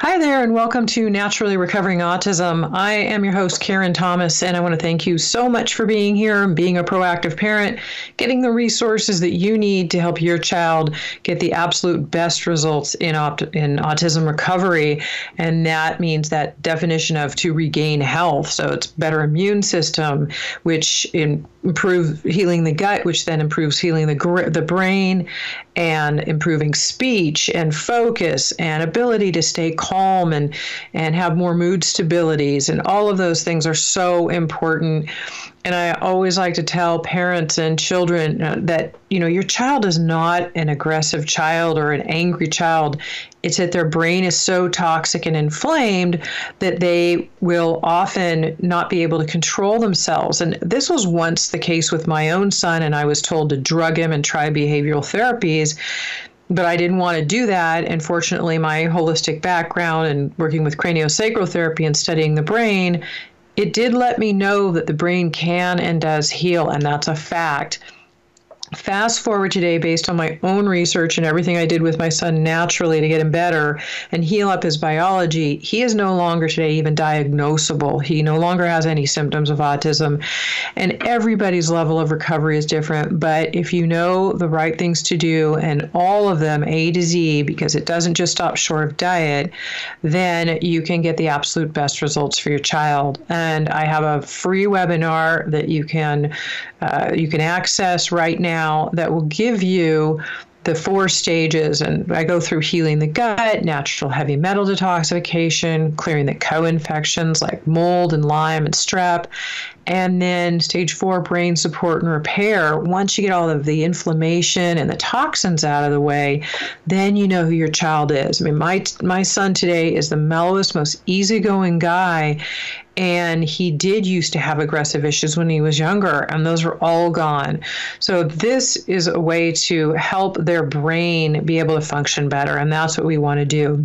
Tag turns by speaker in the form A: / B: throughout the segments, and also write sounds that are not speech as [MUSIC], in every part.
A: Hi there, and welcome to Naturally Recovering Autism. I am your host, Karen Thomas, and I want to thank you so much for being here and being a proactive parent, getting the resources that you need to help your child get the absolute best results in, opt- in autism recovery. And that means that definition of to regain health. So it's better immune system, which in, improves healing the gut, which then improves healing the, the brain and improving speech and focus and ability to stay calm and and have more mood stabilities and all of those things are so important. And I always like to tell parents and children uh, that you know your child is not an aggressive child or an angry child. It's that their brain is so toxic and inflamed that they will often not be able to control themselves. And this was once the case with my own son and I was told to drug him and try behavioral therapies but I didn't want to do that. And fortunately, my holistic background and working with craniosacral therapy and studying the brain, it did let me know that the brain can and does heal, and that's a fact. Fast forward today, based on my own research and everything I did with my son naturally to get him better and heal up his biology, he is no longer today even diagnosable. He no longer has any symptoms of autism. And everybody's level of recovery is different. But if you know the right things to do and all of them A to Z, because it doesn't just stop short of diet, then you can get the absolute best results for your child. And I have a free webinar that you can uh, you can access right now that will give you the four stages, and I go through healing the gut, natural heavy metal detoxification, clearing the co infections like mold and Lyme and strep, and then stage four, brain support and repair. Once you get all of the inflammation and the toxins out of the way, then you know who your child is. I mean, my my son today is the mellowest, most easygoing guy, and he did used to have aggressive issues when he was younger and those are all gone. So this is a way to help their brain be able to function better and that's what we want to do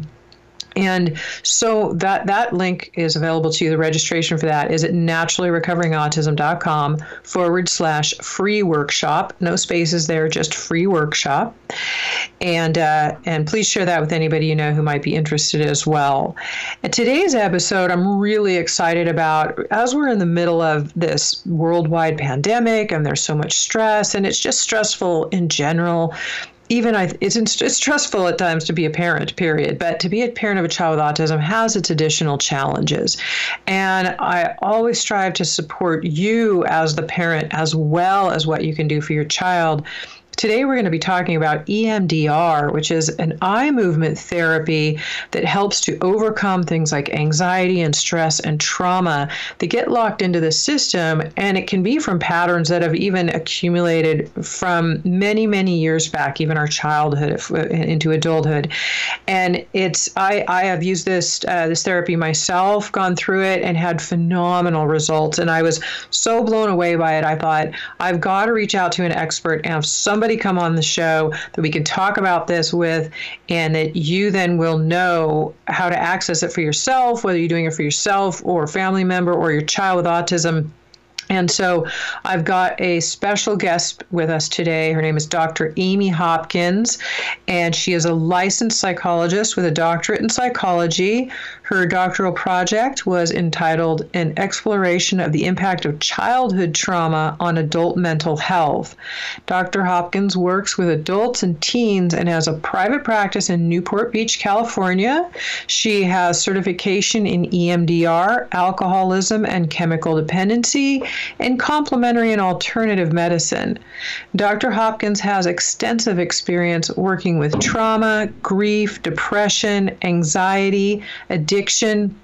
A: and so that that link is available to you. The registration for that is at naturallyrecoveringautism.com forward slash free workshop. No spaces there, just free workshop. And uh, and please share that with anybody you know who might be interested as well. And today's episode, I'm really excited about as we're in the middle of this worldwide pandemic and there's so much stress and it's just stressful in general even I, it's, it's stressful at times to be a parent, period. But to be a parent of a child with autism has its additional challenges. And I always strive to support you as the parent as well as what you can do for your child Today, we're going to be talking about EMDR, which is an eye movement therapy that helps to overcome things like anxiety and stress and trauma that get locked into the system. And it can be from patterns that have even accumulated from many, many years back, even our childhood into adulthood. And it's, I, I have used this, uh, this therapy myself, gone through it, and had phenomenal results. And I was so blown away by it. I thought, I've got to reach out to an expert and have somebody somebody come on the show that we can talk about this with, and that you then will know how to access it for yourself, whether you're doing it for yourself or a family member or your child with autism and so I've got a special guest with us today. Her name is Dr. Amy Hopkins, and she is a licensed psychologist with a doctorate in psychology. Her doctoral project was entitled An Exploration of the Impact of Childhood Trauma on Adult Mental Health. Dr. Hopkins works with adults and teens and has a private practice in Newport Beach, California. She has certification in EMDR, alcoholism, and chemical dependency and complementary and alternative medicine. Dr. Hopkins has extensive experience working with trauma, grief, depression, anxiety, addiction,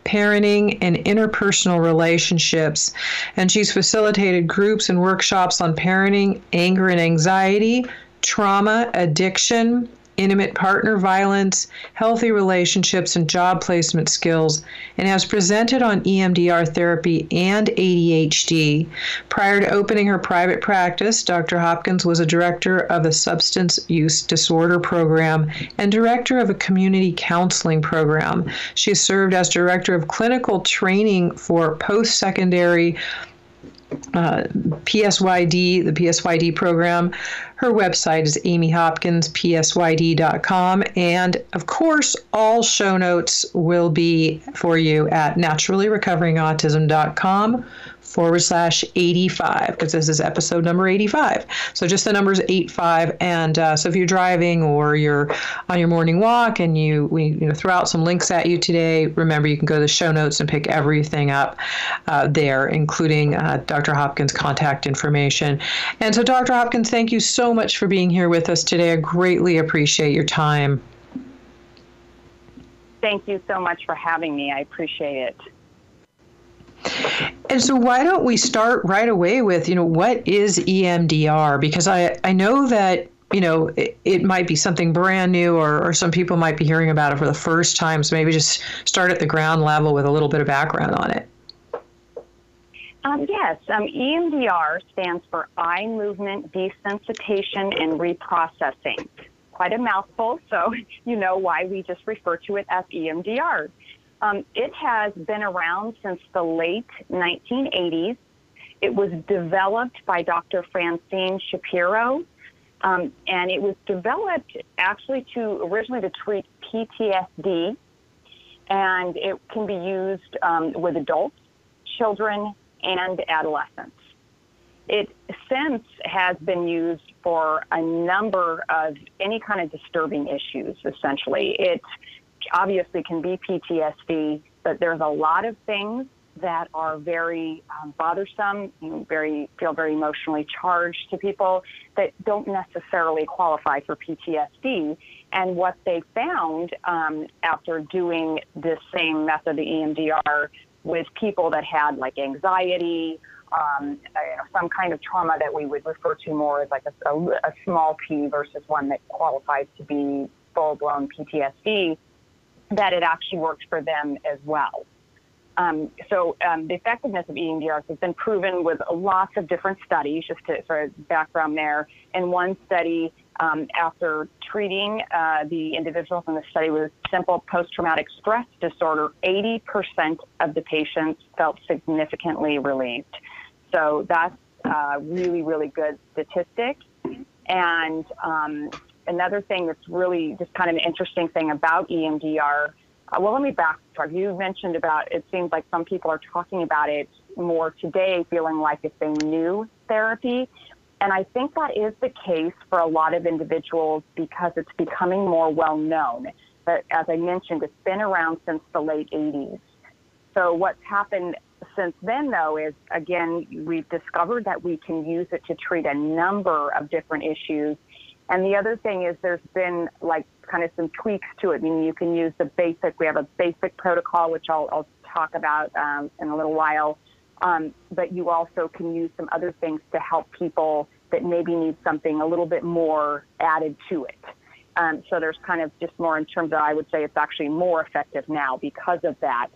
A: parenting, and interpersonal relationships. And she's facilitated groups and workshops on parenting, anger and anxiety, trauma, addiction, intimate partner violence, healthy relationships, and job placement skills, and has presented on EMDR therapy and ADHD. Prior to opening her private practice, Dr. Hopkins was a director of a substance use disorder program and director of a community counseling program. She served as director of clinical training for post secondary uh, PSYD, the PSYD program. Her website is amyhopkinspsyd.com. And of course, all show notes will be for you at naturallyrecoveringautism.com forward slash 85 because this is episode number 85 so just the numbers 85 and uh, so if you're driving or you're on your morning walk and you we you know throw out some links at you today remember you can go to the show notes and pick everything up uh, there including uh, dr hopkins contact information. And so dr hopkins thank you so much for being here with us today. I greatly appreciate your time.
B: Thank you so much for having me. I appreciate it
A: and so why don't we start right away with, you know, what is EMDR? Because I, I know that, you know, it, it might be something brand new or, or some people might be hearing about it for the first time. So maybe just start at the ground level with a little bit of background on it.
B: Um, yes, um, EMDR stands for eye movement desensitization and reprocessing. Quite a mouthful, so [LAUGHS] you know why we just refer to it as EMDR. Um, it has been around since the late 1980s. It was developed by Dr. Francine Shapiro, um, and it was developed actually to originally to treat PTSD, and it can be used um, with adults, children, and adolescents. It since has been used for a number of any kind of disturbing issues. Essentially, it obviously can be PTSD, but there's a lot of things that are very um, bothersome, very feel very emotionally charged to people that don't necessarily qualify for PTSD. And what they found um, after doing this same method, the EMDR, with people that had like anxiety, um, some kind of trauma that we would refer to more as like a, a, a small p versus one that qualifies to be full blown PTSD that it actually works for them as well. Um, so um, the effectiveness of EMDR has been proven with lots of different studies, just to of background there. In one study, um, after treating uh, the individuals in the study with simple post-traumatic stress disorder, 80% of the patients felt significantly relieved. So that's a really, really good statistic. And um, another thing that's really just kind of an interesting thing about EMDR. Uh, well, let me backtrack. You mentioned about it seems like some people are talking about it more today, feeling like it's a new therapy. And I think that is the case for a lot of individuals because it's becoming more well known. But as I mentioned, it's been around since the late 80s. So what's happened since then, though, is again, we've discovered that we can use it to treat a number of different issues and the other thing is there's been like kind of some tweaks to it. I mean, you can use the basic, we have a basic protocol, which I'll, I'll talk about um, in a little while. Um, but you also can use some other things to help people that maybe need something a little bit more added to it. Um, so there's kind of just more in terms of, I would say it's actually more effective now because of that.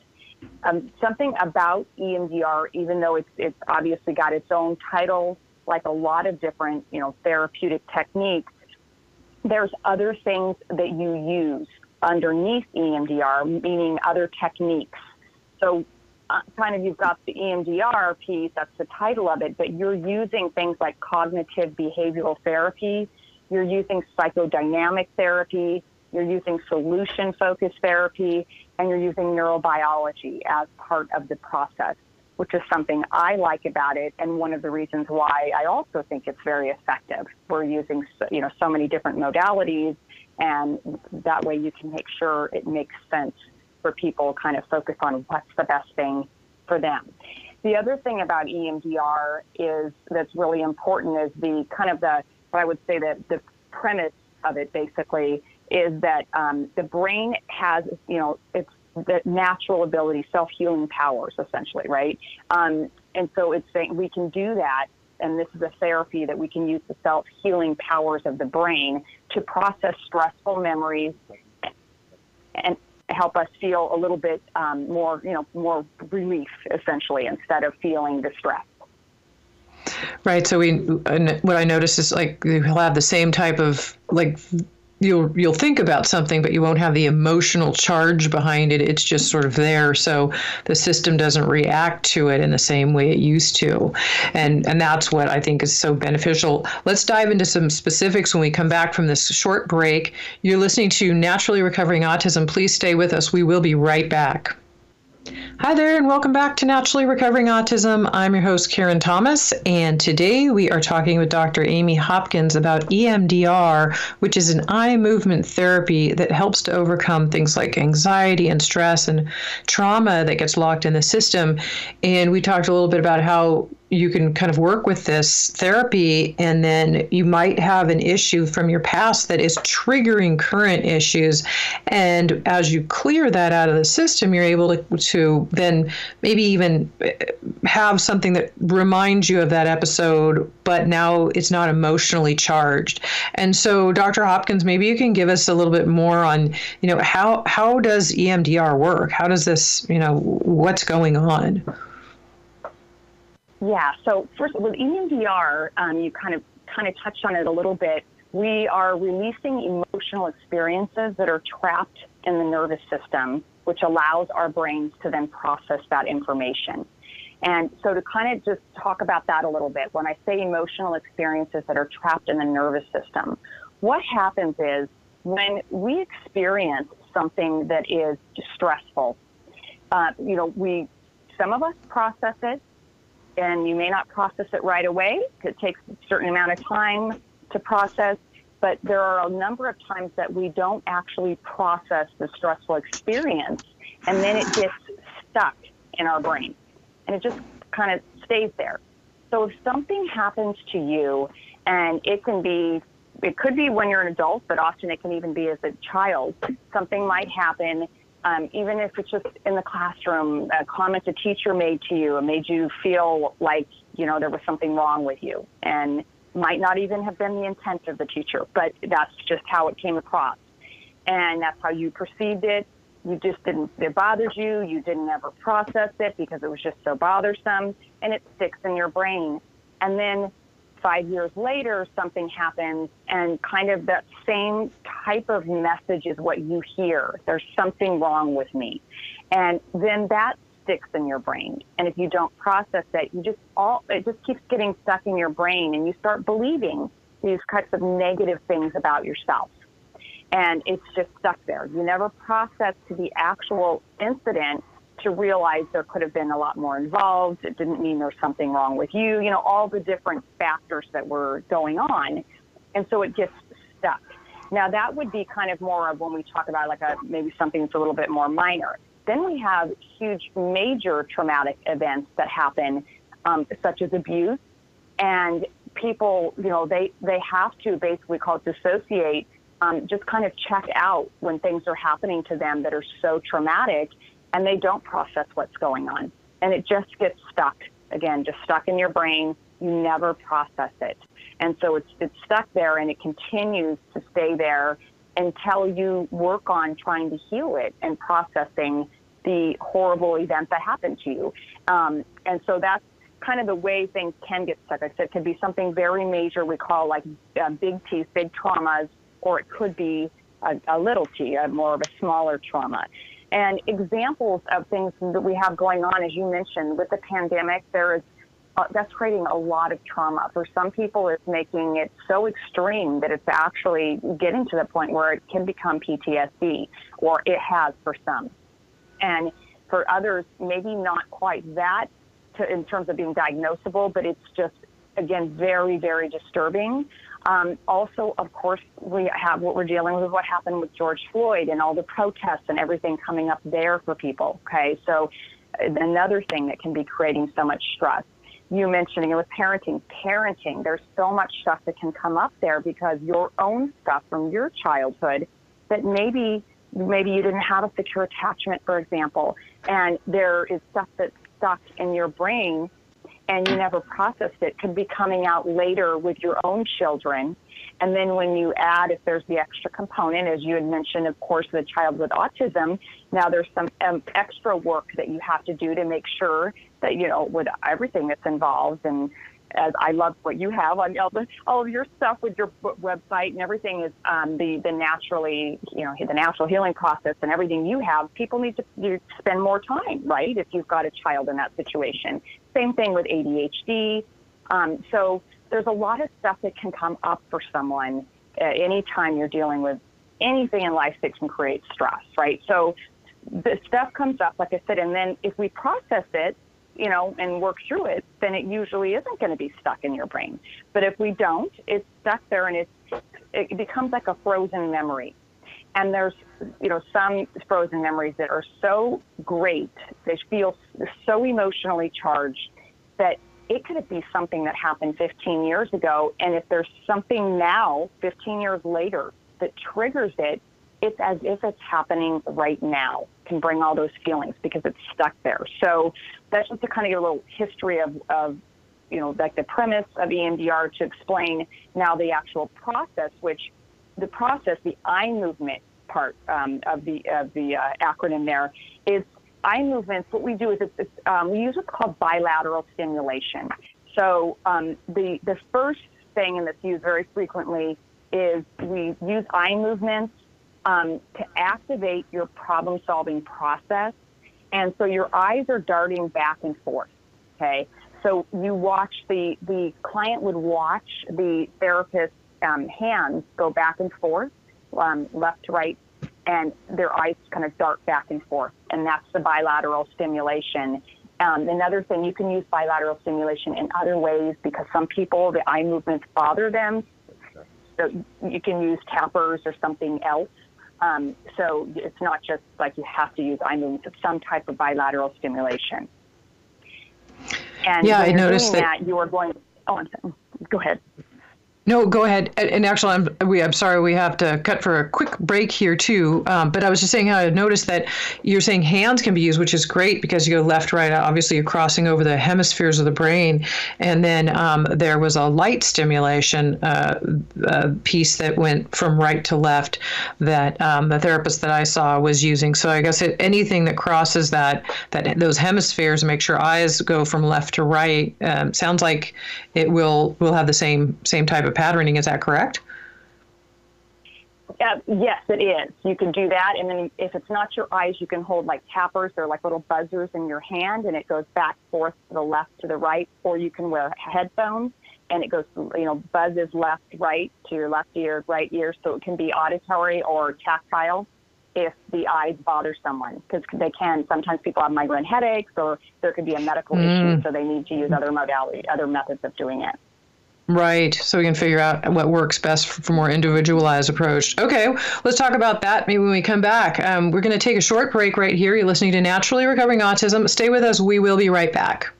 B: Um, something about EMDR, even though it's, it's obviously got its own title, like a lot of different, you know, therapeutic techniques, there's other things that you use underneath EMDR, meaning other techniques. So, uh, kind of, you've got the EMDR piece, that's the title of it, but you're using things like cognitive behavioral therapy, you're using psychodynamic therapy, you're using solution focused therapy, and you're using neurobiology as part of the process which is something I like about it, and one of the reasons why I also think it's very effective. We're using so, you know so many different modalities, and that way you can make sure it makes sense for people. Kind of focus on what's the best thing for them. The other thing about EMDR is that's really important is the kind of the what I would say that the premise of it basically is that um, the brain has you know it's the natural ability, self healing powers, essentially, right? Um, and so it's saying we can do that, and this is a therapy that we can use the self healing powers of the brain to process stressful memories and help us feel a little bit um, more, you know, more relief, essentially, instead of feeling distress.
A: Right. So we, what I noticed is like we'll have the same type of like you'll you'll think about something but you won't have the emotional charge behind it. It's just sort of there. So the system doesn't react to it in the same way it used to. And and that's what i think is so beneficial. Let's dive into some specifics when we come back from this short break. You're listening to naturally recovering autism. Please stay with us. We will be right back Hi there, and welcome back to Naturally Recovering Autism. I'm your host, Karen Thomas, and today we are talking with Dr. Amy Hopkins about EMDR, which is an eye movement therapy that helps to overcome things like anxiety and stress and trauma that gets locked in the system. And we talked a little bit about how you can kind of work with this therapy and then you might have an issue from your past that is triggering current issues. And as you clear that out of the system you're able to, to then maybe even eh, have something that reminds you of that episode but now it's not emotionally charged. And so dr hopkins maybe you can give us a little bit more on you know how how does emdr work? How does this you know what's going on
B: yeah. So first, with EMDR, um, you kind of kind of touched on it a little bit. We are releasing emotional experiences that are trapped in the nervous system, which allows our brains to then process that information. And so, to kind of just talk about that a little bit, when I say emotional experiences that are trapped in the nervous system, what happens is when we experience something that is stressful, uh, you know, we some of us process it and you may not process it right away. It takes a certain amount of time to process, but there are a number of times that we don't actually process the stressful experience, and then it gets stuck in our brain, and it just kind of stays there. So if something happens to you, and it can be, it could be when you're an adult, but often it can even be as a child, something might happen um, even if it's just in the classroom, a comment a teacher made to you and made you feel like, you know, there was something wrong with you and might not even have been the intent of the teacher, but that's just how it came across. And that's how you perceived it. You just didn't, it bothers you. You didn't ever process it because it was just so bothersome and it sticks in your brain. And then five years later, something happens, and kind of that same type of message is what you hear. There's something wrong with me. And then that sticks in your brain. And if you don't process it, you just all, it just keeps getting stuck in your brain, and you start believing these types of negative things about yourself. And it's just stuck there. You never process to the actual incident to realize there could have been a lot more involved. It didn't mean there's something wrong with you, you know, all the different factors that were going on. And so it gets stuck. Now, that would be kind of more of when we talk about like a maybe something that's a little bit more minor. Then we have huge, major traumatic events that happen, um, such as abuse. And people, you know, they, they have to basically call it dissociate, um, just kind of check out when things are happening to them that are so traumatic and they don't process what's going on. And it just gets stuck, again, just stuck in your brain. You never process it. And so it's, it's stuck there and it continues to stay there until you work on trying to heal it and processing the horrible event that happened to you. Um, and so that's kind of the way things can get stuck. I said it could be something very major we call like uh, big T's, big traumas, or it could be a, a little t, a more of a smaller trauma. And examples of things that we have going on, as you mentioned, with the pandemic, there is uh, that's creating a lot of trauma. For some people, it's making it so extreme that it's actually getting to the point where it can become PTSD, or it has for some. And for others, maybe not quite that to, in terms of being diagnosable, but it's just, again, very, very disturbing. Um, also, of course, we have what we're dealing with what happened with George Floyd and all the protests and everything coming up there for people. Okay, so uh, another thing that can be creating so much stress. You mentioning it with parenting, parenting. There's so much stuff that can come up there because your own stuff from your childhood that maybe maybe you didn't have a secure attachment, for example, and there is stuff that's stuck in your brain and you never processed it could be coming out later with your own children. And then when you add, if there's the extra component, as you had mentioned, of course, the child with autism, now there's some um, extra work that you have to do to make sure that, you know, with everything that's involved and as I love what you have on all, the, all of your stuff with your website and everything is um, the the naturally you know the natural healing process and everything you have. People need to spend more time, right? If you've got a child in that situation. Same thing with ADHD. Um, so there's a lot of stuff that can come up for someone uh, anytime you're dealing with anything in life that can create stress, right? So the stuff comes up, like I said, and then if we process it you know, and work through it, then it usually isn't going to be stuck in your brain. But if we don't, it's stuck there and it's it becomes like a frozen memory. And there's, you know, some frozen memories that are so great, they feel so emotionally charged that it could be something that happened 15 years ago. And if there's something now, 15 years later, that triggers it, it's as if it's happening right now can bring all those feelings because it's stuck there. So that's just to kind of get a little history of, of you know, like the premise of EMDR to explain now the actual process, which the process, the eye movement part um, of the of the uh, acronym there is eye movements. What we do is it's, it's, um, we use what's called bilateral stimulation. So um, the the first thing, and that's used very frequently, is we use eye movements um, to activate your problem solving process. And so your eyes are darting back and forth. Okay. So you watch the, the client would watch the therapist's um, hands go back and forth, um, left to right, and their eyes kind of dart back and forth. And that's the bilateral stimulation. Um, another thing, you can use bilateral stimulation in other ways because some people, the eye movements bother them. So you can use tappers or something else um, so it's not just like you have to use eye movements, it's some type of bilateral stimulation. And
A: yeah, I noticed that,
B: that you are going. Oh, I'm sorry. go ahead.
A: No, go ahead. And actually, I'm we, I'm sorry we have to cut for a quick break here too. Um, but I was just saying how I noticed that you're saying hands can be used, which is great because you go left, right. Obviously, you're crossing over the hemispheres of the brain. And then um, there was a light stimulation uh, uh, piece that went from right to left that um, the therapist that I saw was using. So I guess it, anything that crosses that that those hemispheres, make sure eyes go from left to right. Um, sounds like it will will have the same same type of patterning. Is that correct?
B: Uh, yes, it is. You can do that, and then if it's not your eyes, you can hold like tappers. They're like little buzzers in your hand, and it goes back forth to the left to the right. Or you can wear headphones, and it goes, you know, buzzes left right to your left ear, right ear. So it can be auditory or tactile if the eyes bother someone because they can. Sometimes people have migraine headaches, or there could be a medical mm. issue, so they need to use other modality, other methods of doing it.
A: Right. So we can figure out what works best for more individualized approach. Okay, let's talk about that maybe when we come back. Um, we're going to take a short break right here. You're listening to Naturally Recovering Autism. Stay with us. We will be right back.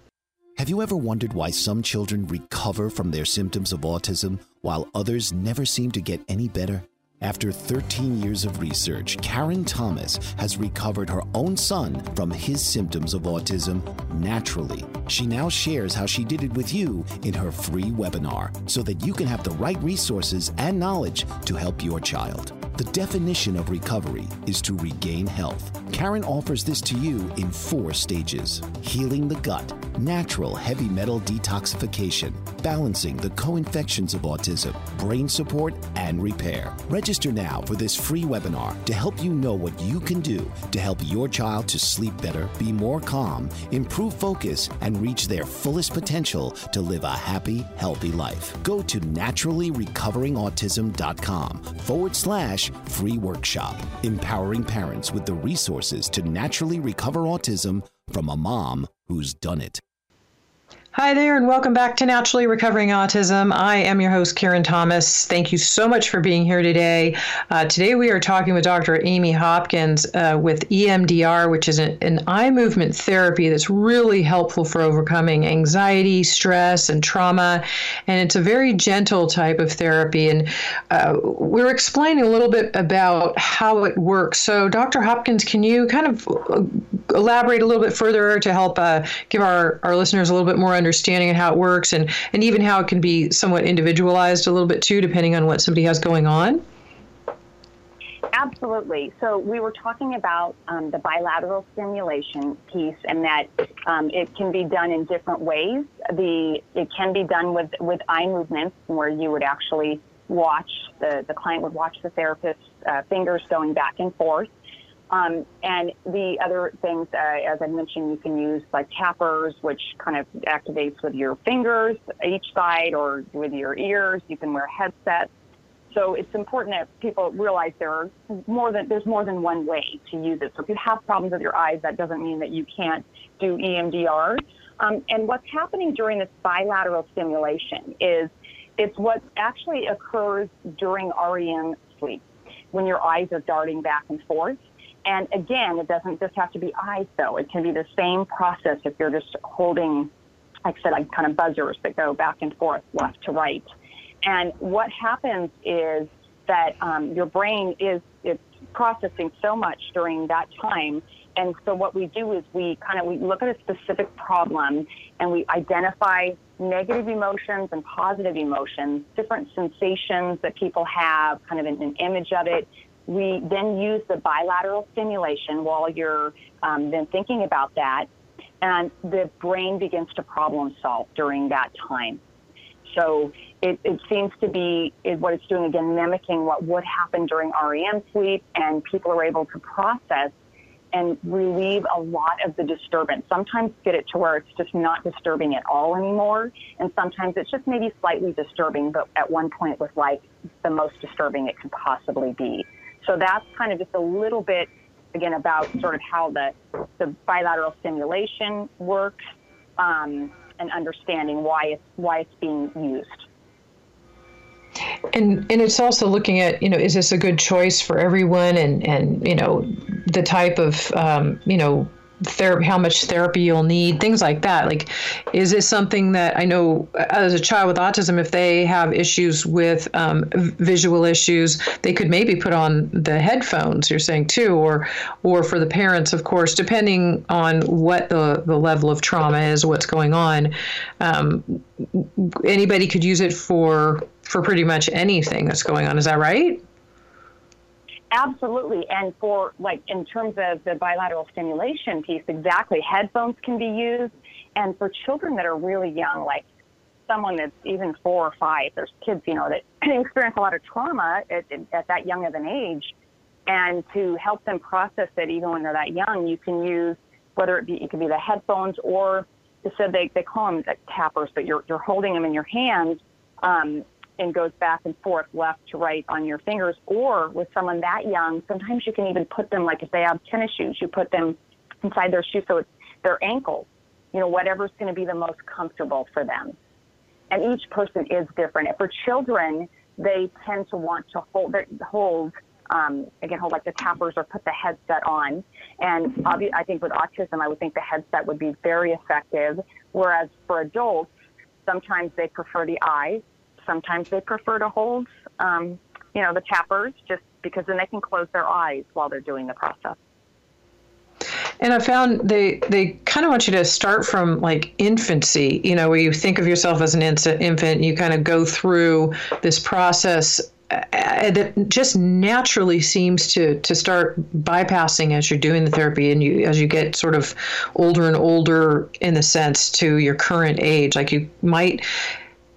C: Have you ever wondered why some children recover from their symptoms of autism while others never seem to get any better? After 13 years of research, Karen Thomas has recovered her own son from his symptoms of autism naturally. She now shares how she did it with you in her free webinar so that you can have the right resources and knowledge to help your child. The definition of recovery is to regain health. Karen offers this to you in four stages healing the gut, natural heavy metal detoxification, balancing the co infections of autism, brain support, and repair. Register now for this free webinar to help you know what you can do to help your child to sleep better, be more calm, improve focus, and reach their fullest potential to live a happy, healthy life. Go to naturallyrecoveringautism.com forward slash free workshop, empowering parents with the resources to naturally recover autism from a mom who's done it.
A: Hi there, and welcome back to Naturally Recovering Autism. I am your host, Karen Thomas. Thank you so much for being here today. Uh, today, we are talking with Dr. Amy Hopkins uh, with EMDR, which is an, an, eye movement therapy that's really helpful for overcoming anxiety, stress, and trauma. And it's a very gentle type of therapy. And uh, we are explaining a little bit about how it works. So, Dr. Hopkins, can you kind of elaborate a little bit further to help uh, give our, our listeners a little bit more understanding of how it works and, and even how it can be somewhat individualized a little bit too, depending on what somebody has going on?
B: Absolutely. So we were talking about um, the bilateral stimulation piece, and that um, it can be done in different ways. The it can be done with with eye movements, where you would actually watch the the client would watch the therapist's uh, fingers going back and forth. Um, and the other things, uh, as I mentioned, you can use like tappers, which kind of activates with your fingers each side or with your ears. You can wear headsets. So it's important that people realize there are more than there's more than one way to use it. So if you have problems with your eyes, that doesn't mean that you can't do EMDR. Um, and what's happening during this bilateral stimulation is it's what actually occurs during REM sleep when your eyes are darting back and forth. And again, it doesn't just have to be eyes though. It can be the same process if you're just holding, like I said, like kind of buzzers that go back and forth, left to right. And what happens is that um, your brain is it's processing so much during that time. And so what we do is we kind of we look at a specific problem and we identify negative emotions and positive emotions, different sensations that people have, kind of an, an image of it. We then use the bilateral stimulation while you're um, then thinking about that, and the brain begins to problem solve during that time. So it, it seems to be it, what it's doing again, mimicking what would happen during REM sleep, and people are able to process and relieve a lot of the disturbance. Sometimes get it to where it's just not disturbing at all anymore, and sometimes it's just maybe slightly disturbing, but at one point was like the most disturbing it could possibly be. So that's kind of just a little bit, again, about sort of how the, the bilateral stimulation works um, and understanding why it's, why it's being used.
A: And and it's also looking at you know is this a good choice for everyone and and you know the type of um, you know therapy, how much therapy you'll need, things like that. Like, is this something that I know as a child with autism, if they have issues with um, visual issues, they could maybe put on the headphones. You're saying too, or or for the parents, of course, depending on what the the level of trauma is, what's going on. Um, anybody could use it for for pretty much anything that's going on. Is that right?
B: Absolutely. And for like in terms of the bilateral stimulation piece, exactly. Headphones can be used. And for children that are really young, like someone that's even four or five, there's kids, you know, that [CLEARS THROAT] experience a lot of trauma at, at that young of an age. And to help them process it, even when they're that young, you can use whether it be it could be the headphones or said they, they call them like tappers, but you're you're holding them in your hands um, and goes back and forth left to right on your fingers or with someone that young sometimes you can even put them like if they have tennis shoes you put them inside their shoes so it's their ankles. You know whatever's going to be the most comfortable for them. And each person is different. And for children they tend to want to hold hold um, again hold like the tappers or put the headset on. And obvi- i think with autism i would think the headset would be very effective. Whereas for adults sometimes they prefer the eyes Sometimes they prefer to hold, um, you know, the tappers just because then they can close their eyes while they're doing the process.
A: And I found they they kind of want you to start from like infancy, you know, where you think of yourself as an infant, you kind of go through this process uh, that just naturally seems to to start bypassing as you're doing the therapy and you as you get sort of older and older in the sense to your current age like you might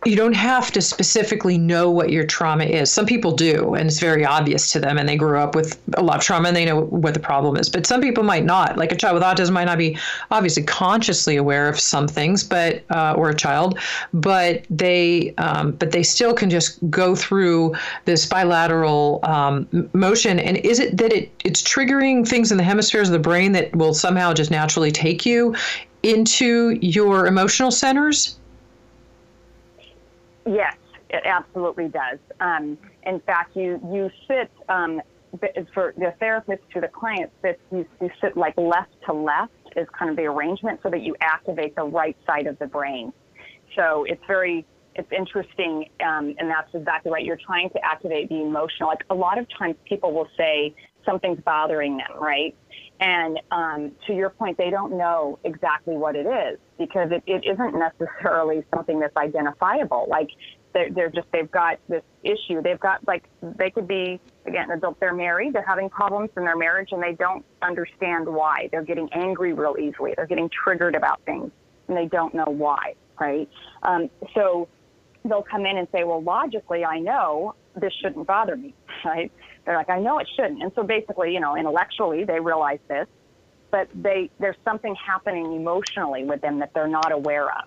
A: you don't have to specifically know what your trauma is. Some people do, and it's very obvious to them, and they grew up with a lot of trauma and they know what the problem is. But some people might not. Like a child with autism might not be obviously consciously aware of some things, but uh, or a child, but they um, but they still can just go through this bilateral um, motion. And is it that it it's triggering things in the hemispheres of the brain that will somehow just naturally take you into your emotional centers?
B: Yes, it absolutely does. Um, in fact, you you sit um, for the therapist to the client sits you, you sit like left to left is kind of the arrangement so that you activate the right side of the brain. So it's very it's interesting, um, and that's exactly right. You're trying to activate the emotional. Like a lot of times, people will say something's bothering them, right? And um, to your point, they don't know exactly what it is because it, it isn't necessarily something that's identifiable. Like they're, they're just they've got this issue. They've got like they could be again adult. They're married. They're having problems in their marriage, and they don't understand why. They're getting angry real easily. They're getting triggered about things, and they don't know why. Right. Um, so they'll come in and say, "Well, logically, I know this shouldn't bother me." [LAUGHS] Right. They're like, "I know it shouldn't." And so basically, you know, intellectually, they realize this, but they there's something happening emotionally with them that they're not aware of.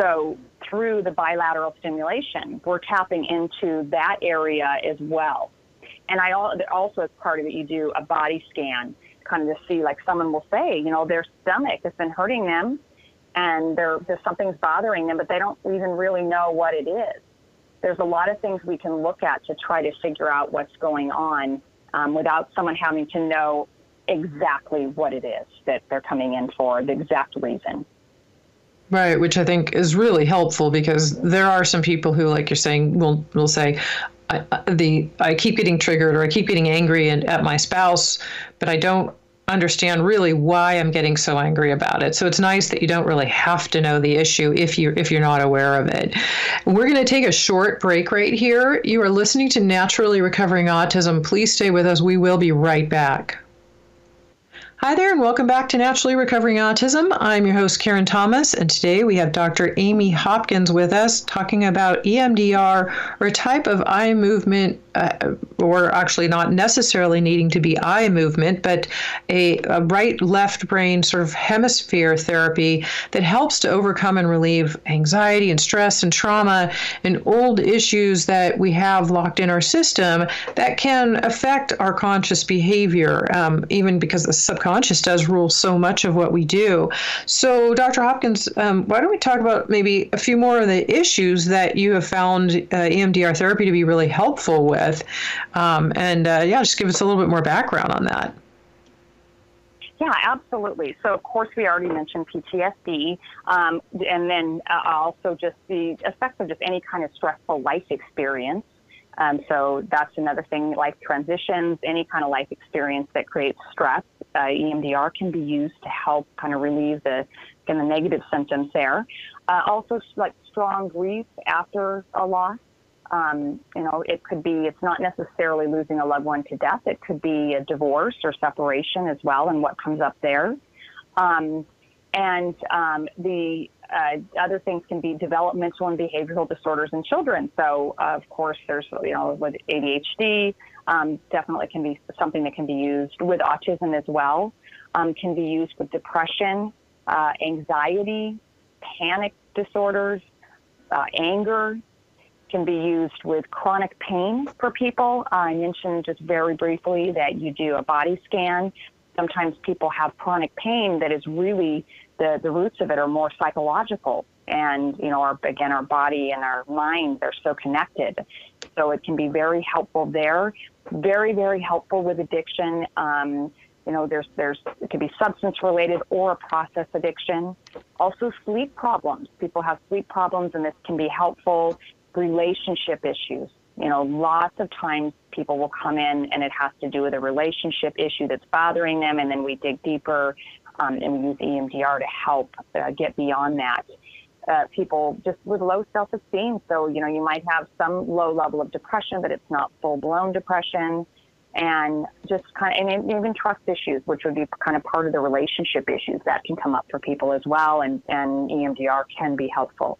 B: So through the bilateral stimulation, we're tapping into that area as well. And I also, as part of it, you do a body scan, kind of to see, like someone will say, you know, their stomach has been hurting them, and there's something's bothering them, but they don't even really know what it is. There's a lot of things we can look at to try to figure out what's going on um, without someone having to know exactly what it is that they're coming in for, the exact reason.
A: Right, which I think is really helpful because there are some people who, like you're saying, will will say, I, the I keep getting triggered or I keep getting angry and, at my spouse, but I don't understand really why I'm getting so angry about it. So it's nice that you don't really have to know the issue if you if you're not aware of it. We're going to take a short break right here. You are listening to Naturally Recovering Autism. Please stay with us. We will be right back. Hi there, and welcome back to Naturally Recovering Autism. I'm your host, Karen Thomas, and today we have Dr. Amy Hopkins with us talking about EMDR, or a type of eye movement, uh, or actually not necessarily needing to be eye movement, but a, a right left brain sort of hemisphere therapy that helps to overcome and relieve anxiety and stress and trauma and old issues that we have locked in our system that can affect our conscious behavior, um, even because the subconscious does rule so much of what we do. So, Dr. Hopkins, um, why don't we talk about maybe a few more of the issues that you have found uh, EMDR therapy to be really helpful with? Um, and uh, yeah, just give us a little bit more background on that.
B: Yeah, absolutely. So, of course, we already mentioned PTSD, um, and then uh, also just the effects of just any kind of stressful life experience. Um, so that's another thing, life transitions, any kind of life experience that creates stress. Uh, EMDR can be used to help kind of relieve the kind of negative symptoms there. Uh, also, like strong grief after a loss. Um, you know, it could be, it's not necessarily losing a loved one to death. It could be a divorce or separation as well, and what comes up there. Um, and um, the uh, other things can be developmental and behavioral disorders in children. So, uh, of course, there's, you know, with ADHD, um, definitely can be something that can be used with autism as well, um, can be used with depression, uh, anxiety, panic disorders, uh, anger, can be used with chronic pain for people. I mentioned just very briefly that you do a body scan. Sometimes people have chronic pain that is really the, the roots of it are more psychological. And, you know, our, again, our body and our mind, they're so connected. So it can be very helpful there. Very, very helpful with addiction. Um, you know, there's, there's, it could be substance related or a process addiction. Also sleep problems. People have sleep problems and this can be helpful. Relationship issues. You know, lots of times people will come in and it has to do with a relationship issue that's bothering them and then we dig deeper um, and we use EMDR to help uh, get beyond that. Uh, people just with low self-esteem. So, you know, you might have some low level of depression, but it's not full-blown depression. And just kind of, and even trust issues, which would be kind of part of the relationship issues that can come up for people as well. And, and EMDR can be helpful.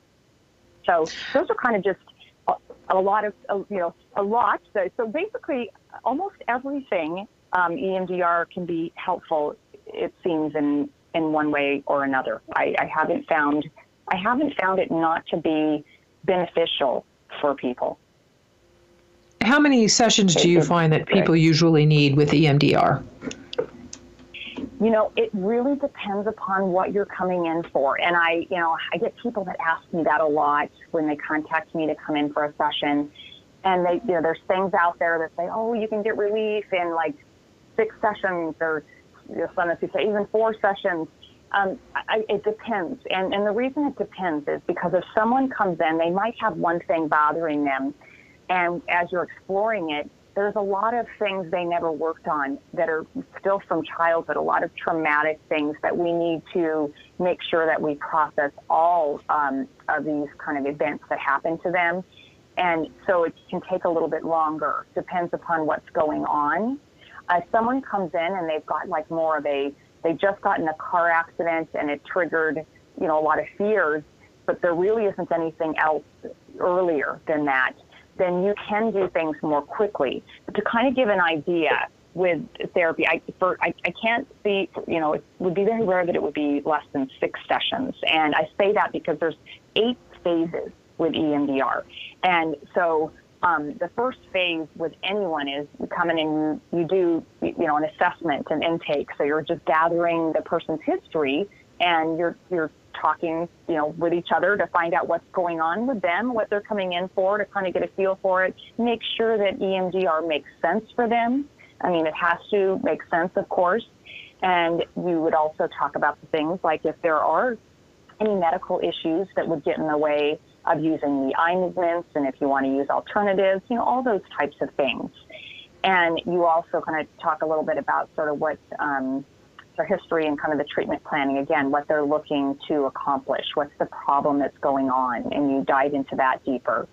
B: So those are kind of just a, a lot of, you know, a lot. So, so basically, almost everything um, EMDR can be helpful it seems in in one way or another. I, I haven't found I haven't found it not to be beneficial for people.
A: How many sessions do you find that people usually need with EMDR?
B: You know, it really depends upon what you're coming in for. And I, you know, I get people that ask me that a lot when they contact me to come in for a session. And they, you know, there's things out there that say, oh, you can get relief in like six sessions or your son, as you say, even four sessions. Um, I, it depends. And, and the reason it depends is because if someone comes in, they might have one thing bothering them. And as you're exploring it, there's a lot of things they never worked on that are still from childhood, a lot of traumatic things that we need to make sure that we process all um, of these kind of events that happen to them. And so it can take a little bit longer, depends upon what's going on. Uh, someone comes in and they've got like more of a, they just got in a car accident and it triggered, you know, a lot of fears, but there really isn't anything else earlier than that then you can do things more quickly. But to kind of give an idea with therapy, I, for, I, I can't see, you know, it would be very rare that it would be less than six sessions. And I say that because there's eight phases with EMDR. And so um, the first phase with anyone is you come in and you, you do, you know, an assessment and intake. So you're just gathering the person's history and you're, you're talking, you know, with each other to find out what's going on with them, what they're coming in for, to kind of get a feel for it. Make sure that EMDR makes sense for them. I mean, it has to make sense, of course. And you would also talk about the things like if there are any medical issues that would get in the way of using the eye movements, and if you want to use alternatives, you know, all those types of things. And you also kind of talk a little bit about sort of what um, their history and kind of the treatment planning again, what they're looking to accomplish, what's the problem that's going on, and you dive into that deeper.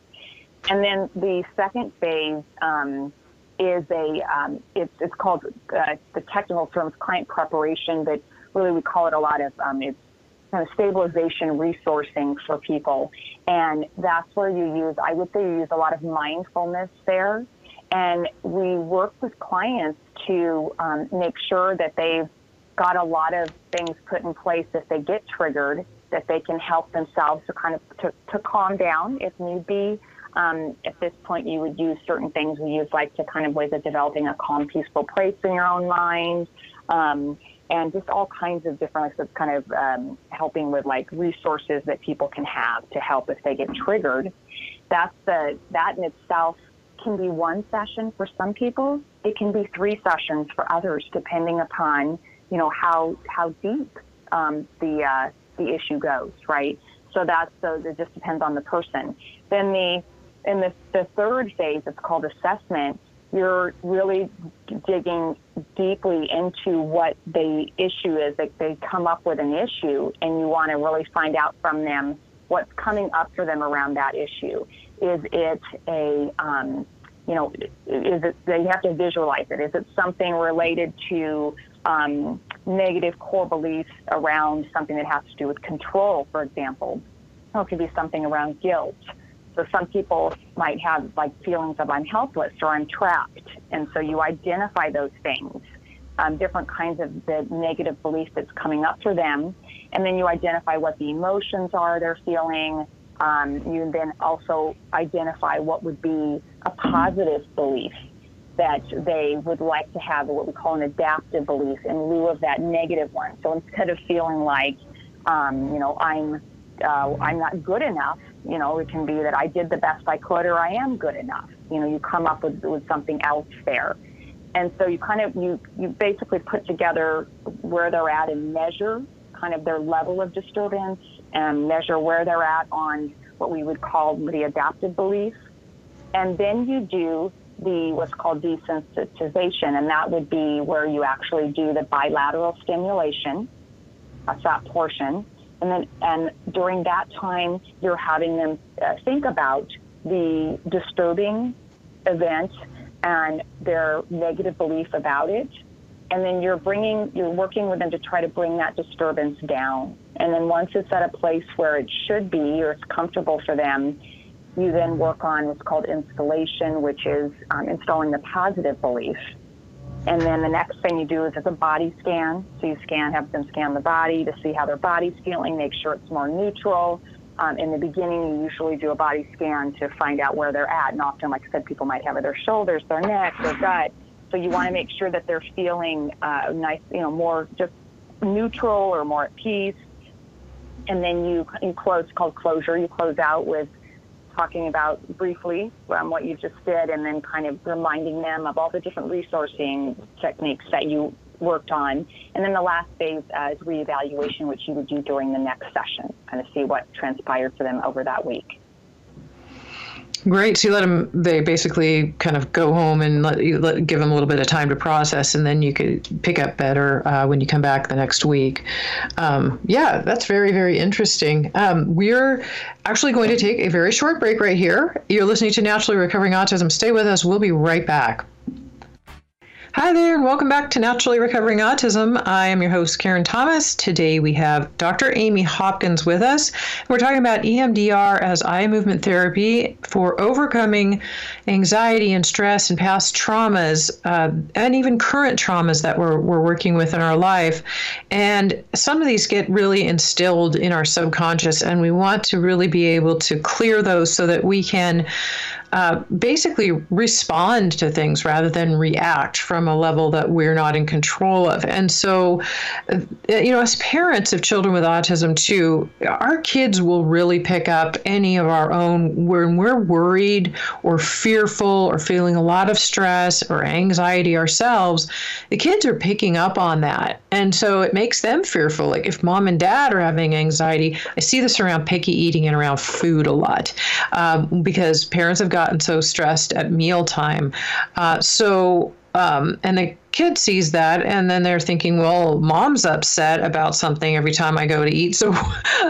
B: And then the second phase um, is a um, it's, it's called uh, the technical terms client preparation, but really we call it a lot of um, it's kind of stabilization resourcing for people, and that's where you use I would say you use a lot of mindfulness there, and we work with clients to um, make sure that they've got a lot of things put in place if they get triggered that they can help themselves to kind of to, to calm down if need be. Um, at this point, you would use certain things we use, like to kind of ways of developing a calm, peaceful place in your own mind, um, and just all kinds of different like, kind of um, helping with like resources that people can have to help if they get triggered. That's the that in itself can be one session for some people. It can be three sessions for others, depending upon you know how how deep um, the uh, the issue goes, right? So that's so it just depends on the person. Then the in the, the third phase, it's called assessment. You're really digging deeply into what the issue is. Like they come up with an issue, and you want to really find out from them what's coming up for them around that issue. Is it a um, you know, is it, they have to visualize it. Is it something related to um, negative core beliefs around something that has to do with control, for example? Or it could be something around guilt. So some people might have like feelings of I'm helpless or I'm trapped. And so you identify those things, um, different kinds of the negative belief that's coming up for them. And then you identify what the emotions are they're feeling, um, you then also identify what would be a positive belief that they would like to have what we call an adaptive belief in lieu of that negative one. So instead of feeling like, um, you know, I'm uh, I'm not good enough, you know, it can be that I did the best I could or I am good enough. You know, you come up with, with something else there. And so you kind of you you basically put together where they're at and measure kind of their level of disturbance and measure where they're at on what we would call the adaptive belief. And then you do the what's called desensitization, and that would be where you actually do the bilateral stimulation. That's that portion. And then, and during that time, you're having them uh, think about the disturbing event and their negative belief about it, and then you're bringing you're working with them to try to bring that disturbance down and then once it's at a place where it should be or it's comfortable for them you then work on what's called installation which is um, installing the positive belief and then the next thing you do is it's a body scan so you scan have them scan the body to see how their body's feeling make sure it's more neutral um, in the beginning, you usually do a body scan to find out where they're at. And often, like I said, people might have it their shoulders, their neck, their gut. So you want to make sure that they're feeling uh, nice, you know, more just neutral or more at peace. And then you, you close, called closure. You close out with talking about briefly um, what you just did and then kind of reminding them of all the different resourcing techniques that you worked on. And then the last phase uh, is reevaluation, which you would do during the next session, kind of see what transpired for them over that week.
A: Great. So you let them, they basically kind of go home and let you let, give them a little bit of time to process, and then you could pick up better uh, when you come back the next week. Um, yeah, that's very, very interesting. Um, we're actually going to take a very short break right here. You're listening to Naturally Recovering Autism. Stay with us. We'll be right back. Hi there, and welcome back to Naturally Recovering Autism. I am your host, Karen Thomas. Today we have Dr. Amy Hopkins with us. We're talking about EMDR as eye movement therapy for overcoming anxiety and stress and past traumas, uh, and even current traumas that we're, we're working with in our life. And some of these get really instilled in our subconscious, and we want to really be able to clear those so that we can uh, basically respond to things rather than react from a level that we're not in control of. And so, uh, you know, as parents of children with autism too, our kids will really pick up any of our own when we're worried or fearful or feeling a lot of stress or anxiety ourselves. The kids are picking up on that, and so it makes them fearful. Like if mom and dad are having anxiety, I see this around picky eating and around food a lot um, because parents have got gotten so stressed at mealtime. Uh, so, um, and the kid sees that, and then they're thinking, well, mom's upset about something every time I go to eat. [LAUGHS] So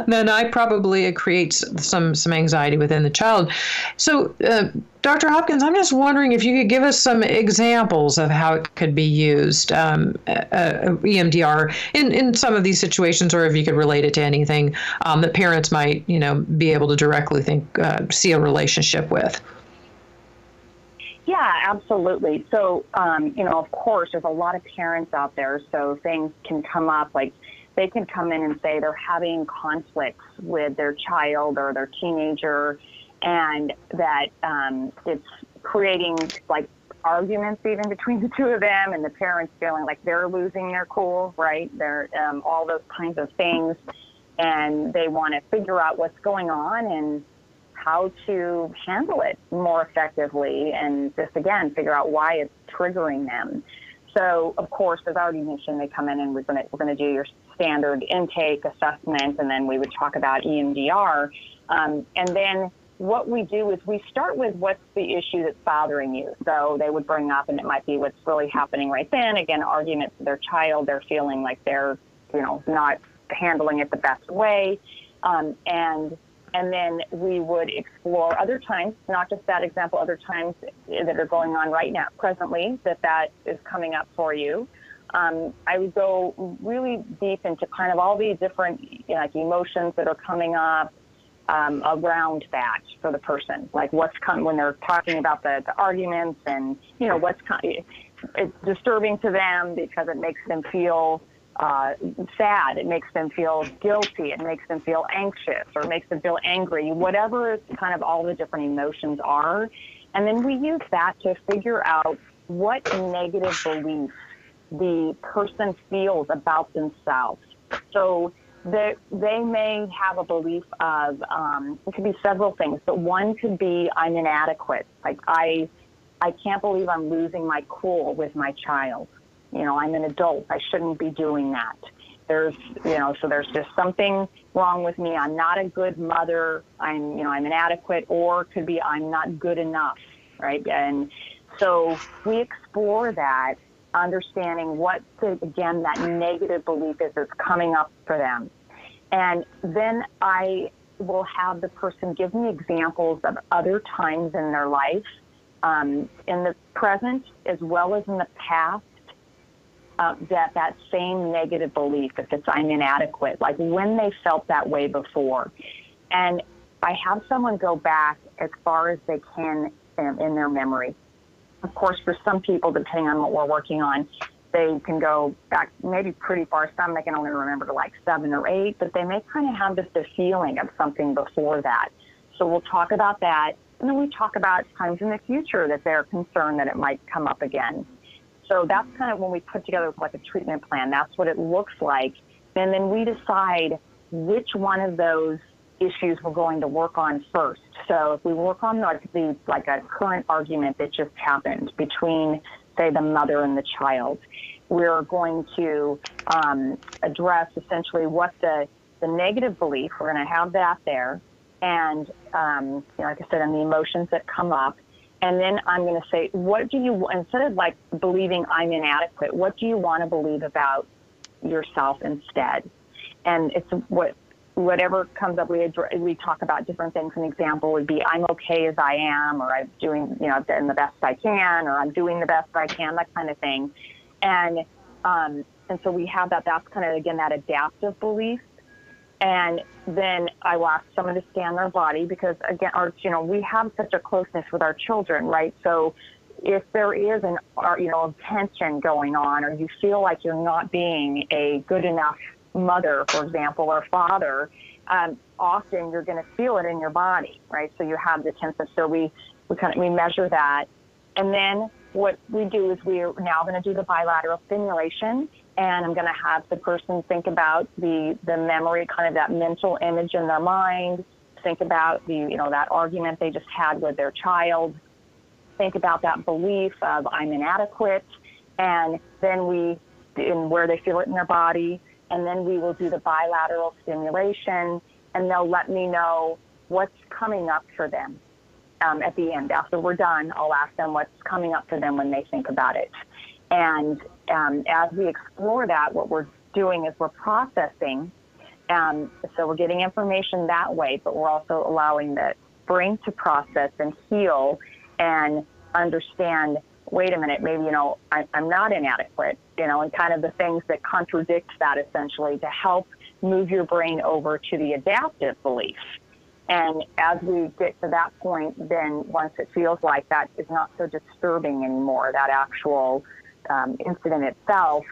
A: then I probably it creates some some anxiety within the child. So, uh, Dr. Hopkins, I'm just wondering if you could give us some examples of how it could be used, um, uh, uh EMDR, in, in some of these situations, or if you could relate it to anything um, that parents might, you know, be able to directly think, uh, see a relationship with.
B: Yeah, absolutely. So, um, you know, of course, there's a lot of parents out there, so things can come up like they can come in and say they're having conflicts with their child or their teenager, and that um, it's creating like arguments even between [LAUGHS] the two of them, and the parents feeling like they're losing their cool, right? They're um, all those kinds of things, and they want to figure out what's going on and how to handle it more effectively and just again figure out why it's triggering them. So of course, as I already mentioned, they come in and we're going to we're going to do your standard intake assessment, and then we would talk about EMDR, um, and then what we do is we start with what's the issue that's bothering you. So they would bring up, and it might be what's really happening right then. Again, arguments with their child, they're feeling like they're, you know, not handling it the best way. Um, and and then we would explore other times, not just that example, other times that are going on right now, presently, that that is coming up for you. Um, I would go really deep into kind of all the different you know, like emotions that are coming up um, around that for the person, like what's coming when they're talking about the, the arguments and you know what's it's disturbing to them because it makes them feel uh, sad. It makes them feel guilty. It makes them feel anxious or makes them feel angry, whatever kind of all the different emotions are. And then we use that to figure out what negative beliefs the person feels about themselves. So they, they may have a belief of, um, it could be several things, but one could be I'm inadequate. Like I, I can't believe I'm losing my cool with my child you know, I'm an adult. I shouldn't be doing that. There's, you know, so there's just something wrong with me. I'm not a good mother. I'm, you know, I'm inadequate, or could be I'm not good enough, right? And so we explore that, understanding what, the, again, that negative belief is that's coming up for them. And then I will have the person give me examples of other times in their life, um, in the present as well as in the past, uh, that that same negative belief that it's I'm inadequate, like when they felt that way before. And I have someone go back as far as they can in, in their memory. Of course, for some people, depending on what we're working on, they can go back maybe pretty far. Some they can only remember to like seven or eight, but they may kind of have just a feeling of something before that. So we'll talk about that. And then we talk about times in the future that they're concerned that it might come up again. So that's kind of when we put together like a treatment plan. That's what it looks like. And then we decide which one of those issues we're going to work on first. So if we work on like the like a current argument that just happened between say the mother and the child, we're going to um, address essentially what the the negative belief. We're going to have that there, and um, you know, like I said, and the emotions that come up. And then I'm going to say, what do you, instead of like believing I'm inadequate, what do you want to believe about yourself instead? And it's what, whatever comes up, we, we talk about different things. An example would be, I'm okay as I am, or I'm doing, you know, I've done the best I can, or I'm doing the best I can, that kind of thing. And, um, and so we have that, that's kind of, again, that adaptive belief. And then I will ask someone to scan their body because again, our, you know, we have such a closeness with our children, right? So if there is an, you know, tension going on, or you feel like you're not being a good enough mother, for example, or father, um, often you're going to feel it in your body, right? So you have the tension. So we, we kind of, we measure that. And then what we do is we're now going to do the bilateral stimulation and I'm going to have the person think about the the memory, kind of that mental image in their mind. Think about the you know that argument they just had with their child. Think about that belief of I'm inadequate, and then we in where they feel it in their body, and then we will do the bilateral stimulation, and they'll let me know what's coming up for them. Um, at the end, after we're done, I'll ask them what's coming up for them when they think about it. And um, as we explore that, what we're doing is we're processing. Um, so we're getting information that way, but we're also allowing the brain to process and heal and understand wait a minute, maybe, you know, I, I'm not inadequate, you know, and kind of the things that contradict that essentially to help move your brain over to the adaptive belief. And as we get to that point, then once it feels like that is not so disturbing anymore, that actual um, incident itself,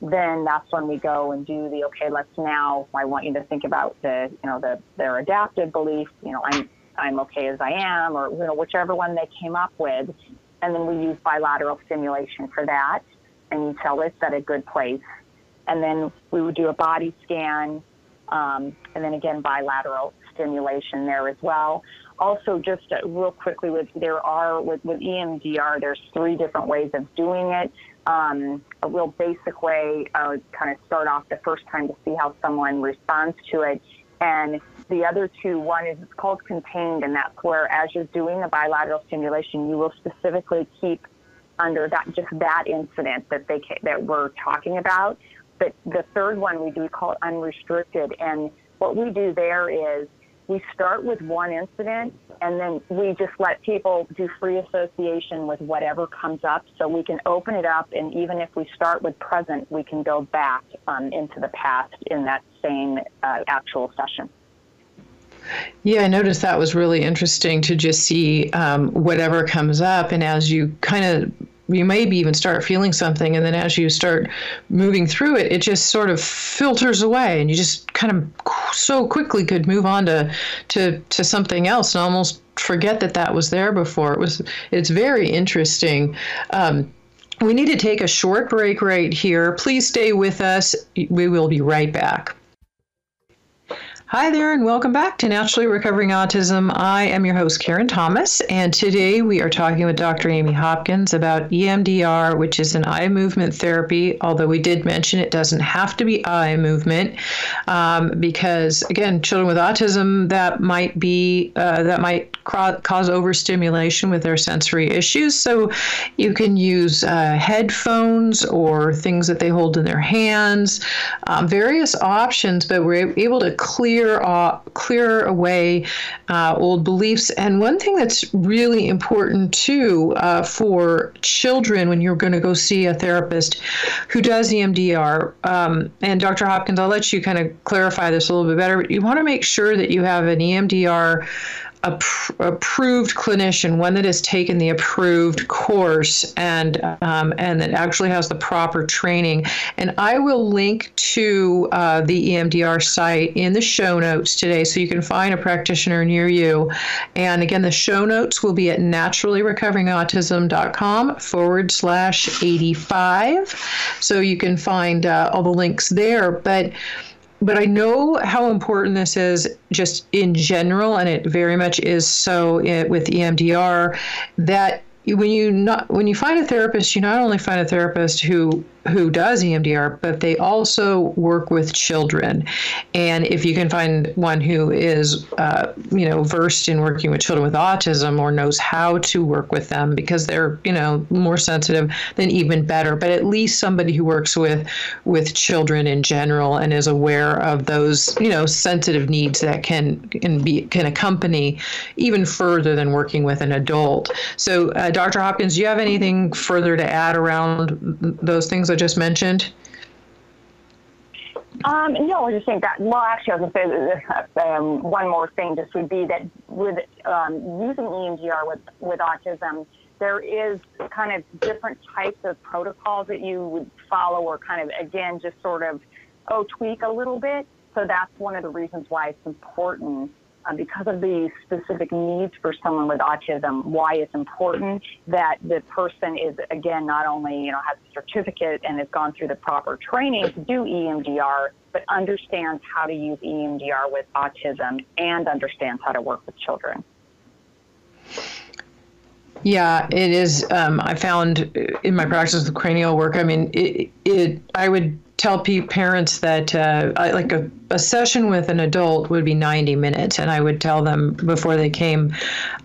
B: then that's when we go and do the okay. Let's now. I want you to think about the you know the their adaptive belief. You know, I'm I'm okay as I am, or you know whichever one they came up with, and then we use bilateral stimulation for that. And you tell it's at a good place, and then we would do a body scan, um, and then again bilateral stimulation there as well also just uh, real quickly with there are with, with EMDR there's three different ways of doing it um, a real basic way, uh, kind of start off the first time to see how someone responds to it. And the other two, one is it's called contained, and that's where as you're doing the bilateral stimulation, you will specifically keep under that just that incident that they that we're talking about. But the third one we do call unrestricted, and what we do there is we start with one incident and then we just let people do free association with whatever comes up so we can open it up and even if we start with present we can go back um, into the past in that same uh, actual session
A: yeah, I noticed that was really interesting to just see um, whatever comes up. And as you kind of you maybe even start feeling something and then as you start moving through it it just sort of filters away and you just kind of so quickly could move on to to to something else and almost forget that that was there before. It was it's very interesting. Um, we need to take a short break right here. Please stay with us. We will be right back Hi there, and welcome back to Naturally Recovering Autism. I am your host, Karen Thomas, and today we are talking with Dr. Amy Hopkins about EMDR, which is an eye movement therapy. Although we did mention it doesn't have to be eye movement, um, because again, children with autism that might be uh, that might cause overstimulation with their sensory issues. So you can use uh, headphones or things that they hold in their hands, um, various options, but we're able to clear clear uh, clear away uh, old beliefs. And one thing that's really important too uh, for children when you're going to go see a therapist who does EMDR, um, and Dr. Hopkins, I'll let you kind of clarify this a little bit better. But you want to make sure that you have an EMDR approved clinician, one that has taken the approved course and um, and that actually has the proper training. And I will link to uh, the EMDR site in the show notes today, so you can find a practitioner near you. And again, the show notes will be at naturallyrecoveringautism.com forward slash 85. So you can find uh, all the links there. But but I know how important this is just in general, and it very much is so eh, with EMDR, that when you not when you find a therapist, you not only find a therapist who who does EMDR, but they also work with children. And if you can find one who is, uh, you know, versed in working with children with autism or knows how to work with them because they're, you know, more sensitive, then even better. But at least somebody who works with with children in general and is aware of those, you know, sensitive needs that can can be can accompany even further than working with an adult. So, uh, Dr. Hopkins, do you have anything further to add around those things? I just mentioned?
B: Um, no, I just saying that. Well, actually, I was going to say um, one more thing. Just would be that with um, using EMDR with with autism, there is kind of different types of protocols that you would follow, or kind of again just sort of oh tweak a little bit. So that's one of the reasons why it's important uh, because of the specific needs for someone with autism, why it's important that the person is, again, not only, you know, has a certificate and has gone through the proper training to do EMDR, but understands how to use EMDR with autism and understands how to work with children.
A: Yeah, it is. Um, I found in my practice with cranial work, I mean, it, it I would tell parents that uh, I, like a, a session with an adult would be 90 minutes and i would tell them before they came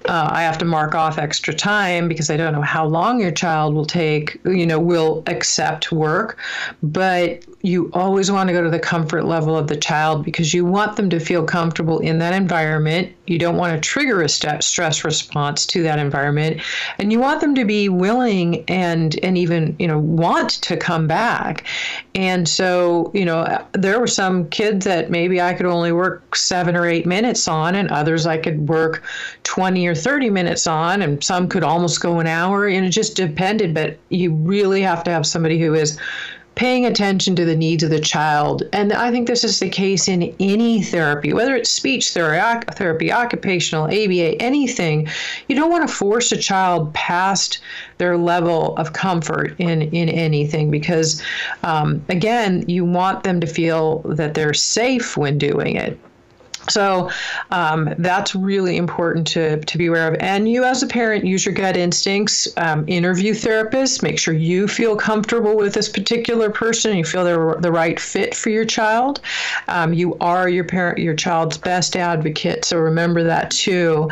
A: uh, i have to mark off extra time because i don't know how long your child will take you know will accept work. But you always want to go to the comfort level of the child because you want them to feel comfortable in that environment. You don't want to trigger a st- stress response to that environment. And you want them to be willing and and even you know want to come back. And so, you know, there were some kids that maybe I could only work seven or eight minutes on, and others I could work 20 or 30 minutes on, and some could almost go an hour. And it just depended. But you really have to have somebody who is paying attention to the needs of the child. And I think this is the case in any therapy, whether it's speech therapy, therapy occupational, ABA, anything. You don't want to force a child past their level of comfort in, in anything because, um, again, you want them to feel that they're safe when doing it. So um, that's really important to, to be aware of. And you, as a parent, use your gut instincts. Um, interview therapists. Make sure you feel comfortable with this particular person. You feel they're the right fit for your child. Um, you are your parent, your child's best advocate. So remember that too.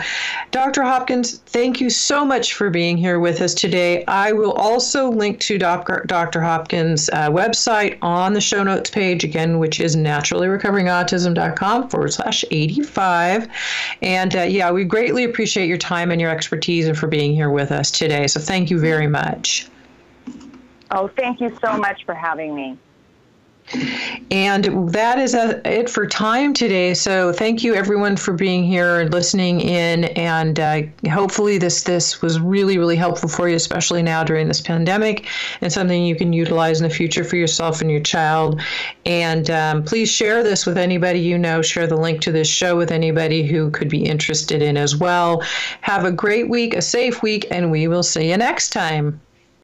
A: Dr. Hopkins, thank you so much for being here with us today. I will also link to Dr. Hopkins' uh, website on the show notes page again, which is naturallyrecoveringautism.com forward slash 85. And uh, yeah, we greatly appreciate your time and your expertise and for being here with us today. So thank you very much.
B: Oh, thank you so much for having me.
A: And that is a, it for time today. So thank you everyone for being here and listening in. And uh, hopefully this this was really really helpful for you, especially now during this pandemic, and something you can utilize in the future for yourself and your child. And um, please share this with anybody you know. Share the link to this show with anybody who could be interested in as well. Have a great week, a safe week, and we will see you next time.